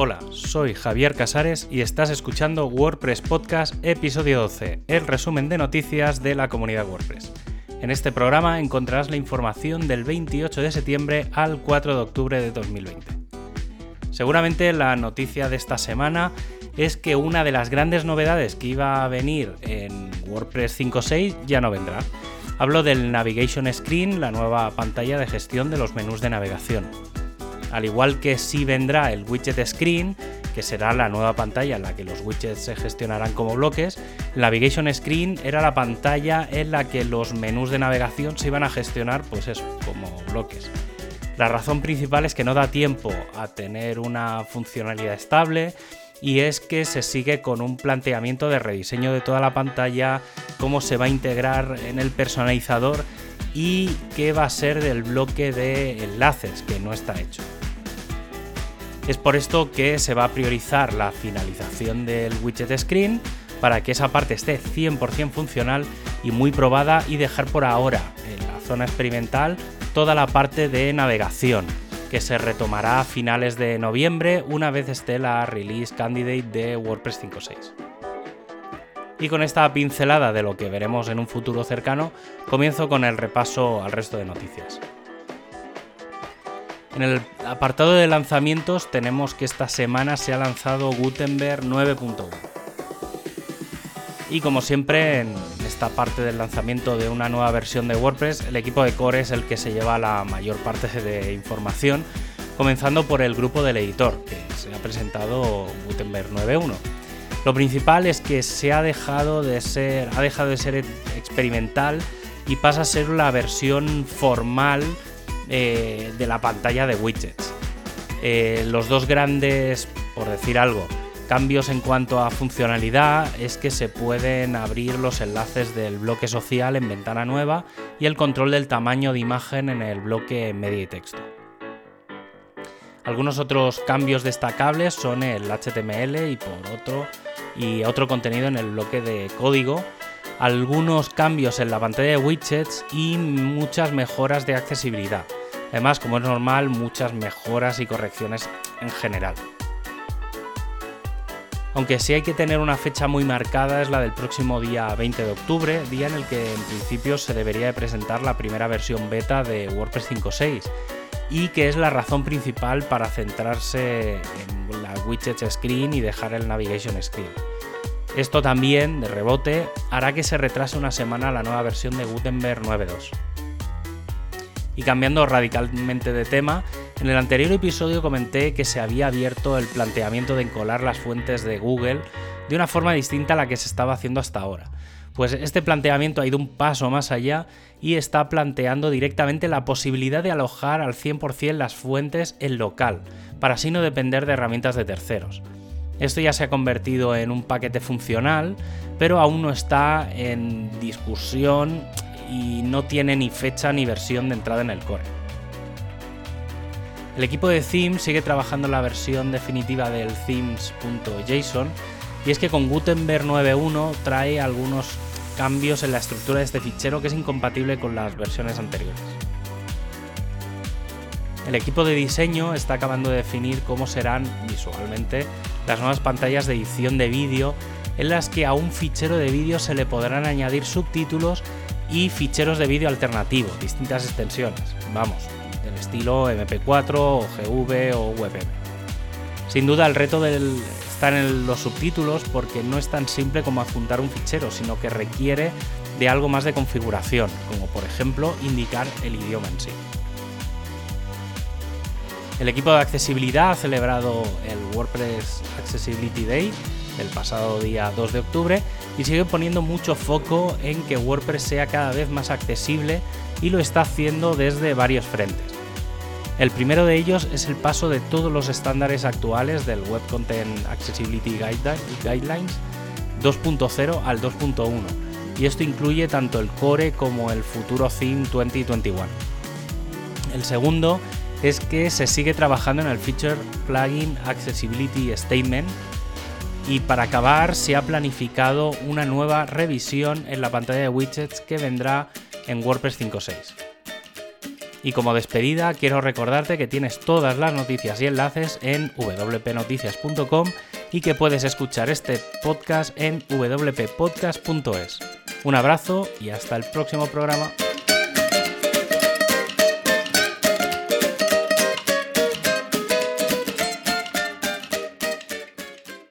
Hola, soy Javier Casares y estás escuchando WordPress Podcast episodio 12, el resumen de noticias de la comunidad WordPress. En este programa encontrarás la información del 28 de septiembre al 4 de octubre de 2020. Seguramente la noticia de esta semana es que una de las grandes novedades que iba a venir en WordPress 5.6 ya no vendrá. Hablo del Navigation Screen, la nueva pantalla de gestión de los menús de navegación. Al igual que sí vendrá el Widget Screen, que será la nueva pantalla en la que los widgets se gestionarán como bloques, Navigation Screen era la pantalla en la que los menús de navegación se iban a gestionar pues eso, como bloques. La razón principal es que no da tiempo a tener una funcionalidad estable y es que se sigue con un planteamiento de rediseño de toda la pantalla, cómo se va a integrar en el personalizador y qué va a ser del bloque de enlaces que no está hecho. Es por esto que se va a priorizar la finalización del widget screen para que esa parte esté 100% funcional y muy probada y dejar por ahora en la zona experimental toda la parte de navegación que se retomará a finales de noviembre una vez esté la release candidate de WordPress 5.6. Y con esta pincelada de lo que veremos en un futuro cercano, comienzo con el repaso al resto de noticias. En el apartado de lanzamientos tenemos que esta semana se ha lanzado Gutenberg 9.1. Y como siempre en esta parte del lanzamiento de una nueva versión de WordPress, el equipo de Core es el que se lleva la mayor parte de información, comenzando por el grupo del editor, que se ha presentado Gutenberg 9.1. Lo principal es que se ha dejado de ser, ha dejado de ser experimental y pasa a ser la versión formal eh, de la pantalla de widgets. Eh, los dos grandes, por decir algo, cambios en cuanto a funcionalidad es que se pueden abrir los enlaces del bloque social en ventana nueva y el control del tamaño de imagen en el bloque media y texto. Algunos otros cambios destacables son el HTML y por otro y otro contenido en el bloque de código, algunos cambios en la pantalla de widgets y muchas mejoras de accesibilidad. Además, como es normal, muchas mejoras y correcciones en general. Aunque sí hay que tener una fecha muy marcada, es la del próximo día 20 de octubre, día en el que en principio se debería de presentar la primera versión beta de WordPress 5.6 y que es la razón principal para centrarse en la widget screen y dejar el navigation screen. Esto también, de rebote, hará que se retrase una semana la nueva versión de Gutenberg 9.2. Y cambiando radicalmente de tema, en el anterior episodio comenté que se había abierto el planteamiento de encolar las fuentes de Google de una forma distinta a la que se estaba haciendo hasta ahora. Pues este planteamiento ha ido un paso más allá y está planteando directamente la posibilidad de alojar al 100% las fuentes en local, para así no depender de herramientas de terceros. Esto ya se ha convertido en un paquete funcional, pero aún no está en discusión y no tiene ni fecha ni versión de entrada en el core. El equipo de Themes sigue trabajando en la versión definitiva del themes.json y es que con Gutenberg 9.1 trae algunos cambios en la estructura de este fichero que es incompatible con las versiones anteriores. El equipo de diseño está acabando de definir cómo serán visualmente las nuevas pantallas de edición de vídeo en las que a un fichero de vídeo se le podrán añadir subtítulos y ficheros de vídeo alternativos, distintas extensiones, vamos, del estilo MP4 o GV o WebM. Sin duda el reto del, está en los subtítulos porque no es tan simple como adjuntar un fichero, sino que requiere de algo más de configuración, como por ejemplo indicar el idioma en sí. El equipo de accesibilidad ha celebrado el WordPress Accessibility Day el pasado día 2 de octubre y sigue poniendo mucho foco en que WordPress sea cada vez más accesible y lo está haciendo desde varios frentes. El primero de ellos es el paso de todos los estándares actuales del Web Content Accessibility Guidelines 2.0 al 2.1 y esto incluye tanto el Core como el futuro Theme 2021. El segundo es que se sigue trabajando en el Feature Plugin Accessibility Statement y para acabar se ha planificado una nueva revisión en la pantalla de widgets que vendrá en WordPress 5.6. Y como despedida, quiero recordarte que tienes todas las noticias y enlaces en wpnoticias.com y que puedes escuchar este podcast en wppodcast.es. Un abrazo y hasta el próximo programa.